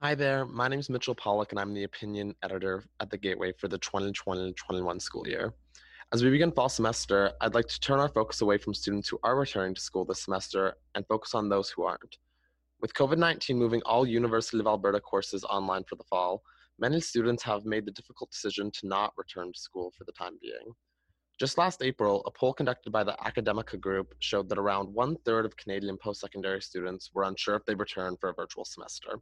Hi there, my name is Mitchell Pollock, and I'm the opinion editor at the Gateway for the 2020 21 school year. As we begin fall semester, I'd like to turn our focus away from students who are returning to school this semester and focus on those who aren't. With COVID 19 moving all University of Alberta courses online for the fall, many students have made the difficult decision to not return to school for the time being. Just last April, a poll conducted by the Academica Group showed that around one third of Canadian post secondary students were unsure if they'd return for a virtual semester.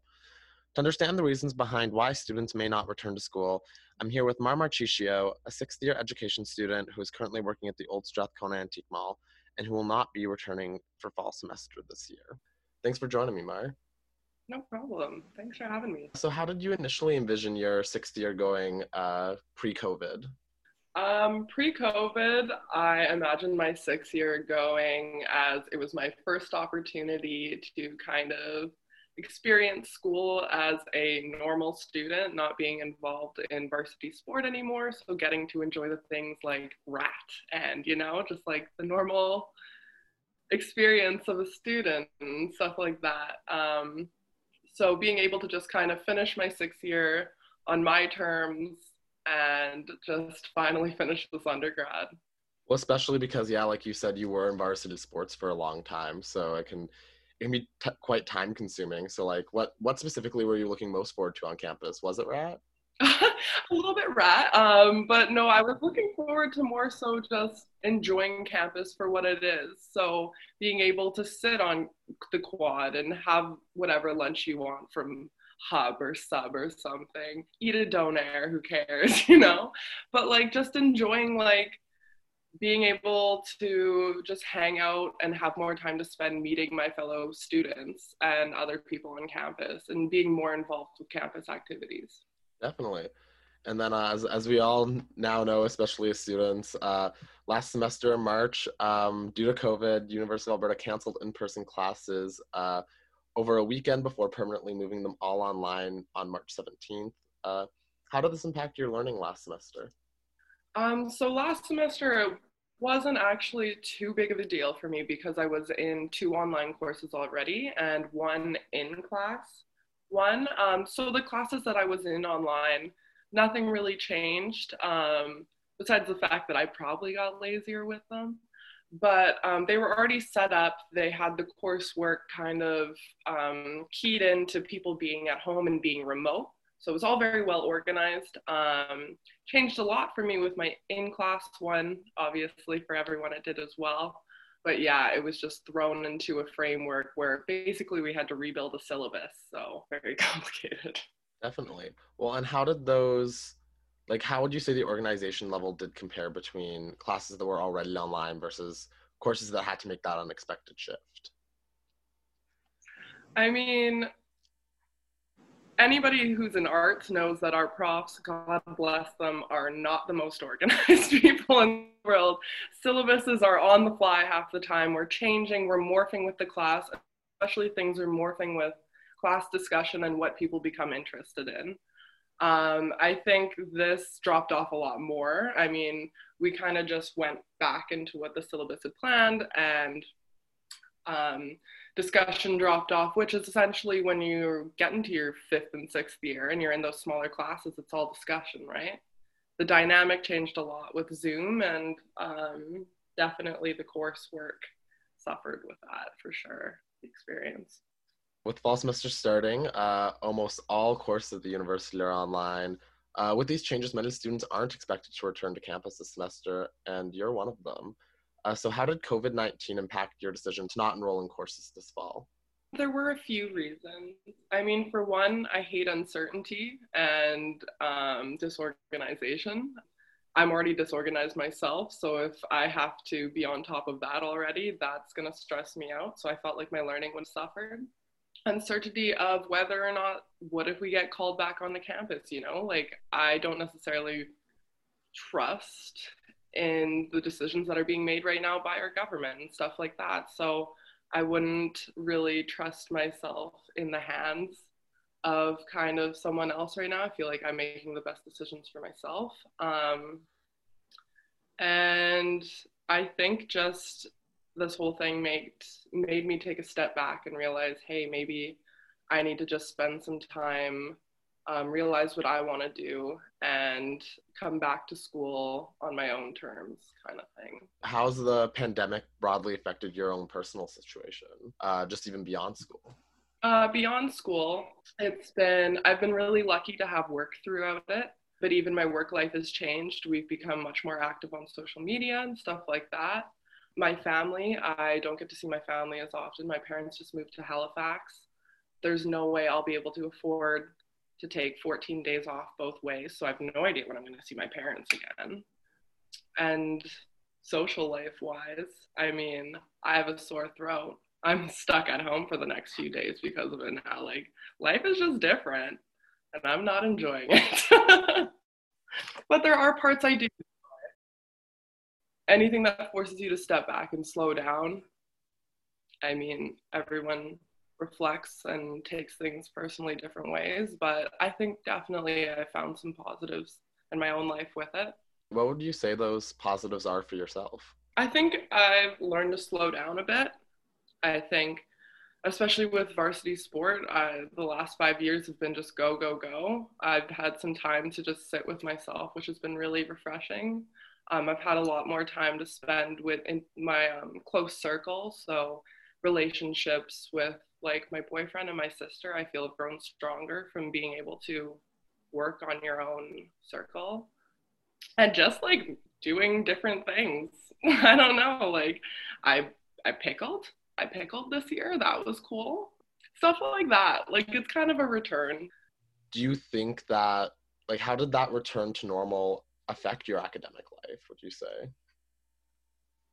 To understand the reasons behind why students may not return to school, I'm here with Mar Marchisio, a sixth year education student who is currently working at the Old Strathcona Antique Mall and who will not be returning for fall semester this year. Thanks for joining me, Mar. No problem. Thanks for having me. So, how did you initially envision your sixth year going uh, pre COVID? Um, pre COVID, I imagined my sixth year going as it was my first opportunity to kind of experience school as a normal student, not being involved in varsity sport anymore. So getting to enjoy the things like RATT and, you know, just like the normal experience of a student and stuff like that. Um, so being able to just kind of finish my sixth year on my terms and just finally finish this undergrad. Well, especially because, yeah, like you said, you were in varsity sports for a long time. So I can it can be t- quite time consuming. So like what what specifically were you looking most forward to on campus? Was it RATT? a little bit RATT, um, but no, I was looking forward to more so just enjoying campus for what it is. So being able to sit on the quad and have whatever lunch you want from HUB or SUB or something, eat a donair, who cares, you know? But like just enjoying like being able to just hang out and have more time to spend meeting my fellow students and other people on campus and being more involved with campus activities. Definitely. And then, uh, as, as we all now know, especially as students, uh, last semester in March, um, due to COVID, University of Alberta canceled in person classes uh, over a weekend before permanently moving them all online on March 17th. Uh, how did this impact your learning last semester? Um, so last semester, it wasn't actually too big of a deal for me because I was in two online courses already and one in class one. Um, so the classes that I was in online, nothing really changed um, besides the fact that I probably got lazier with them. But um, they were already set up. They had the coursework kind of um, keyed into people being at home and being remote. So it was all very well organized. Um, changed a lot for me with my in class one, obviously, for everyone it did as well. But yeah, it was just thrown into a framework where basically we had to rebuild a syllabus. So very complicated. Definitely. Well, and how did those, like, how would you say the organization level did compare between classes that were already online versus courses that had to make that unexpected shift? I mean, anybody who's in arts knows that our profs, God bless them, are not the most organized people in the world. Syllabuses are on the fly half the time. We're changing, we're morphing with the class, especially things are morphing with class discussion and what people become interested in. Um, I think this dropped off a lot more. I mean, we kind of just went back into what the syllabus had planned and um, discussion dropped off, which is essentially when you get into your fifth and sixth year and you're in those smaller classes, it's all discussion, right? The dynamic changed a lot with Zoom, and um, definitely the coursework suffered with that for sure, the experience. With fall semester starting, uh, almost all courses at the university are online. Uh, with these changes, many students aren't expected to return to campus this semester, and you're one of them. Uh, so, how did COVID 19 impact your decision to not enroll in courses this fall? There were a few reasons. I mean, for one, I hate uncertainty and um, disorganization. I'm already disorganized myself, so if I have to be on top of that already, that's going to stress me out. So I felt like my learning would suffer. Uncertainty of whether or not, what if we get called back on the campus? You know, like I don't necessarily trust in the decisions that are being made right now by our government and stuff like that. So I wouldn't really trust myself in the hands of kind of someone else right now. I feel like I'm making the best decisions for myself. Um, and I think just this whole thing made made me take a step back and realize, hey, maybe I need to just spend some time, um, realize what I want to do, and come back to school on my own terms, kind of thing. How's the pandemic broadly affected your own personal situation, uh, just even beyond school? Uh, beyond school, it's been, I've been really lucky to have work throughout it, but even my work life has changed. We've become much more active on social media and stuff like that. My family, I don't get to see my family as often. My parents just moved to Halifax. There's no way I'll be able to afford to take 14 days off both ways. So I have no idea when I'm going to see my parents again. And social life wise, I mean, I have a sore throat. I'm stuck at home for the next few days because of it now. Like, life is just different and I'm not enjoying it. but there are parts I do. Anything that forces you to step back and slow down. I mean, everyone reflects and takes things personally different ways, but I think definitely I found some positives in my own life with it. What would you say those positives are for yourself? I think I've learned to slow down a bit. I think, especially with varsity sport, I, the last five years have been just go, go, go. I've had some time to just sit with myself, which has been really refreshing. Um, I've had a lot more time to spend with in my um, close circle. So relationships with like my boyfriend and my sister, I feel have grown stronger from being able to work on your own circle and just like doing different things. I don't know, like I I pickled. I pickled this year. That was cool. Stuff like that. Like it's kind of a return. Do you think that like how did that return to normal affect your academic life, would you say?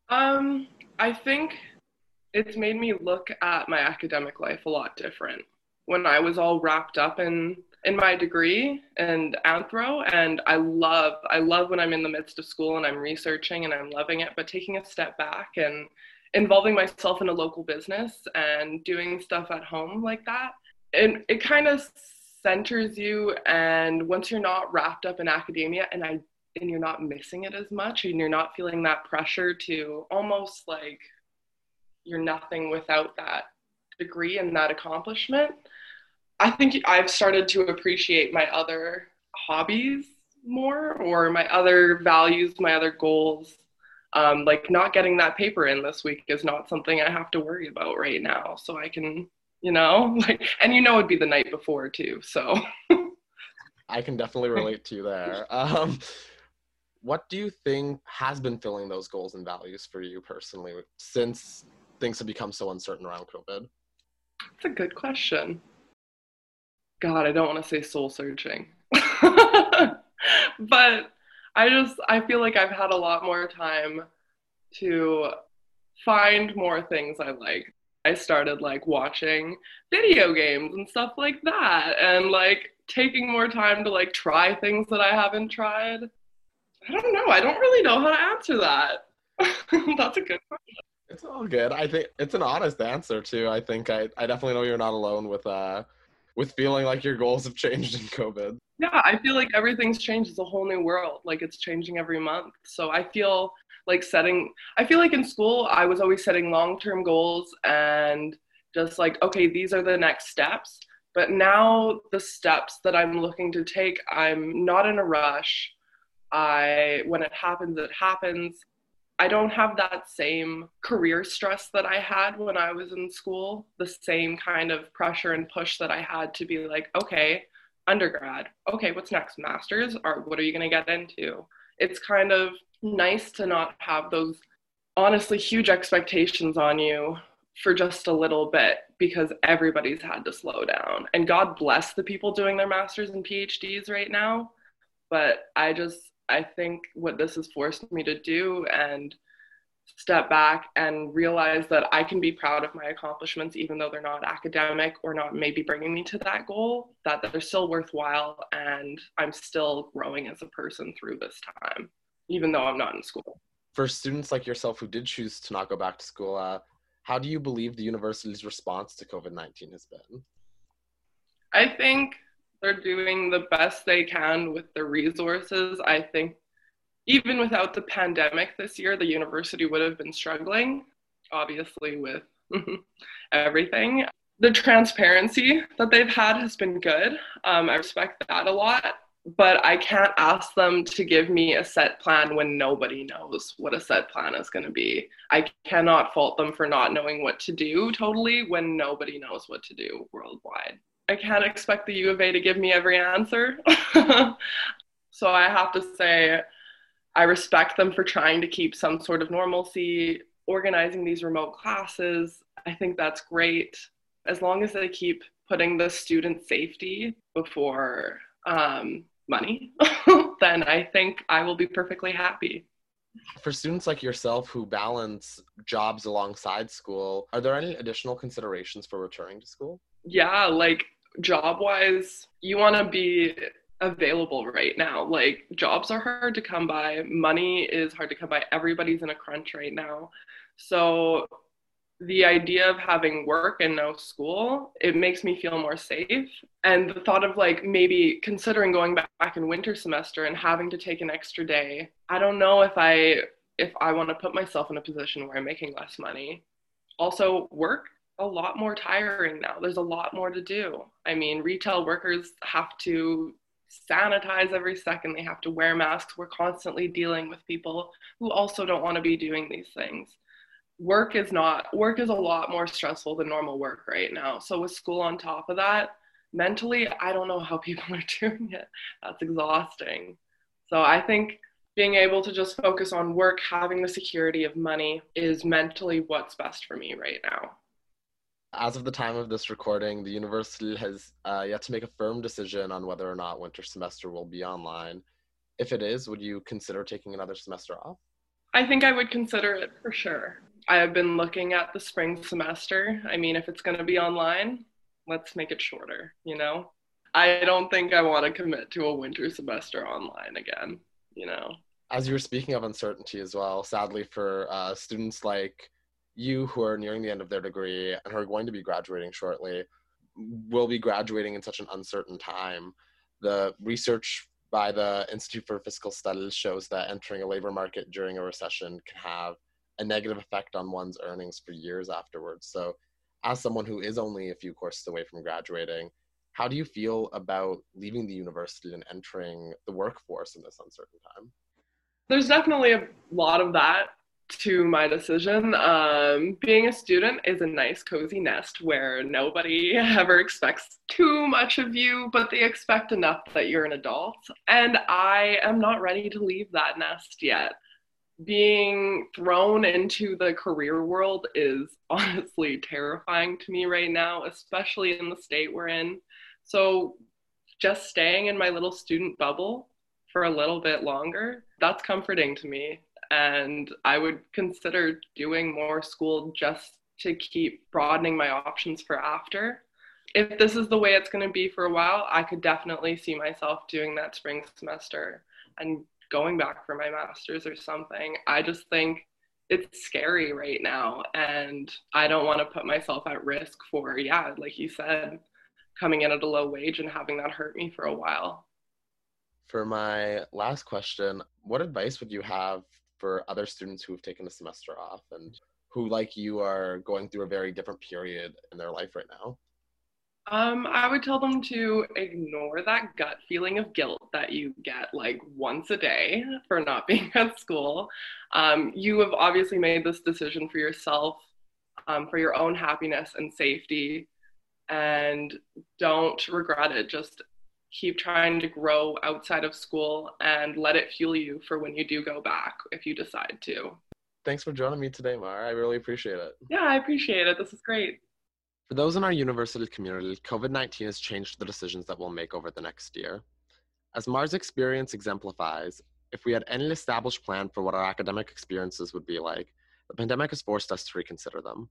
Um, I think it's made me look at my academic life a lot different. When I was all wrapped up in in my degree and anthro and I love I love when I'm in the midst of school and I'm researching and I'm loving it, but taking a step back and involving myself in a local business and doing stuff at home like that, and it kind of centers you and once you're not wrapped up in academia and I and you're not missing it as much and you're not feeling that pressure to almost like you're nothing without that degree and that accomplishment. I think I've started to appreciate my other hobbies more or my other values, my other goals. Um, like not getting that paper in this week is not something I have to worry about right now. So I can, you know, like, and you know, it'd be the night before too. So I can definitely relate to you there. Um, what do you think has been filling those goals and values for you personally since things have become so uncertain around COVID? That's a good question. God, I don't want to say soul searching. but I just I feel like I've had a lot more time to find more things I like. I started like watching video games and stuff like that and like taking more time to like try things that I haven't tried. I don't know. I don't really know how to answer that. That's a good question. It's all good. I think it's an honest answer too. I think I, I definitely know you're not alone with uh with feeling like your goals have changed in COVID. Yeah, I feel like everything's changed. It's a whole new world. Like it's changing every month. So I feel like setting I feel like in school I was always setting long-term goals and just like, okay, these are the next steps. But now the steps that I'm looking to take, I'm not in a rush. I when it happens, it happens. I don't have that same career stress that I had when I was in school, the same kind of pressure and push that I had to be like, okay, undergrad, okay, what's next? Masters, or what are you going to get into? It's kind of nice to not have those honestly huge expectations on you for just a little bit because everybody's had to slow down. And God bless the people doing their masters and PhDs right now. But I just, I think what this has forced me to do and step back and realize that I can be proud of my accomplishments, even though they're not academic or not maybe bringing me to that goal, that they're still worthwhile and I'm still growing as a person through this time, even though I'm not in school. For students like yourself who did choose to not go back to school, uh, how do you believe the university's response to COVID 19 has been? I think they're doing the best they can with the resources. I think even without the pandemic this year, the university would have been struggling, obviously, with everything. The transparency that they've had has been good. Um, I respect that a lot but I can't ask them to give me a set plan when nobody knows what a set plan is going to be. I cannot fault them for not knowing what to do totally when nobody knows what to do worldwide. I can't expect the U of A to give me every answer. so I have to say, I respect them for trying to keep some sort of normalcy, organizing these remote classes. I think that's great. As long as they keep putting the student safety before um, money, then I think I will be perfectly happy. For students like yourself who balance jobs alongside school, are there any additional considerations for returning to school? Yeah, like job wise, you want to be available right now. Like jobs are hard to come by, money is hard to come by. Everybody's in a crunch right now. So the idea of having work and no school, it makes me feel more safe. And the thought of like maybe considering going back in winter semester and having to take an extra day, I don't know if I if I want to put myself in a position where I'm making less money. Also, work a lot more tiring now. There's a lot more to do. I mean, retail workers have to sanitize every second. They have to wear masks. We're constantly dealing with people who also don't want to be doing these things work is not work is a lot more stressful than normal work right now so with school on top of that mentally i don't know how people are doing it that's exhausting so i think being able to just focus on work having the security of money is mentally what's best for me right now as of the time of this recording the university has uh, yet to make a firm decision on whether or not winter semester will be online if it is would you consider taking another semester off i think i would consider it for sure I have been looking at the spring semester. I mean, if it's going to be online, let's make it shorter, you know? I don't think I want to commit to a winter semester online again, you know? As you were speaking of uncertainty as well, sadly for uh, students like you who are nearing the end of their degree and who are going to be graduating shortly, will be graduating in such an uncertain time. The research by the Institute for Fiscal Studies shows that entering a labor market during a recession can have a negative effect on one's earnings for years afterwards. So, as someone who is only a few courses away from graduating, how do you feel about leaving the university and entering the workforce in this uncertain time? There's definitely a lot of that to my decision. Um, being a student is a nice, cozy nest where nobody ever expects too much of you, but they expect enough that you're an adult. And I am not ready to leave that nest yet being thrown into the career world is honestly terrifying to me right now, especially in the state we're in. So, just staying in my little student bubble for a little bit longer, that's comforting to me. And I would consider doing more school just to keep broadening my options for after. If this is the way it's going to be for a while, I could definitely see myself doing that spring semester and going back for my master's or something. I just think it's scary right now. And I don't want to put myself at risk for, yeah, like you said, coming in at a low wage and having that hurt me for a while. For my last question, what advice would you have for other students who have taken a semester off and who, like you, are going through a very different period in their life right now? Um, I would tell them to ignore that gut feeling of guilt that you get like once a day for not being at school. Um, you have obviously made this decision for yourself, um, for your own happiness and safety, and don't regret it. Just keep trying to grow outside of school and let it fuel you for when you do go back if you decide to. Thanks for joining me today, Mar. I really appreciate it. Yeah, I appreciate it. This is great. For those in our university community, COVID 19 has changed the decisions that we'll make over the next year. As Mar's experience exemplifies, if we had any established plan for what our academic experiences would be like, the pandemic has forced us to reconsider them.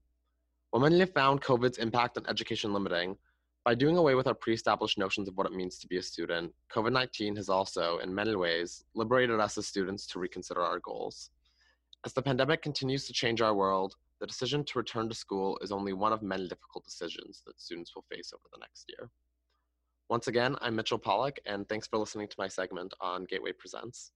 While many have found COVID's impact on education limiting, by doing away with our pre established notions of what it means to be a student, COVID 19 has also, in many ways, liberated us as students to reconsider our goals. As the pandemic continues to change our world, the decision to return to school is only one of many difficult decisions that students will face over the next year. Once again, I'm Mitchell Pollock, and thanks for listening to my segment on Gateway Presents.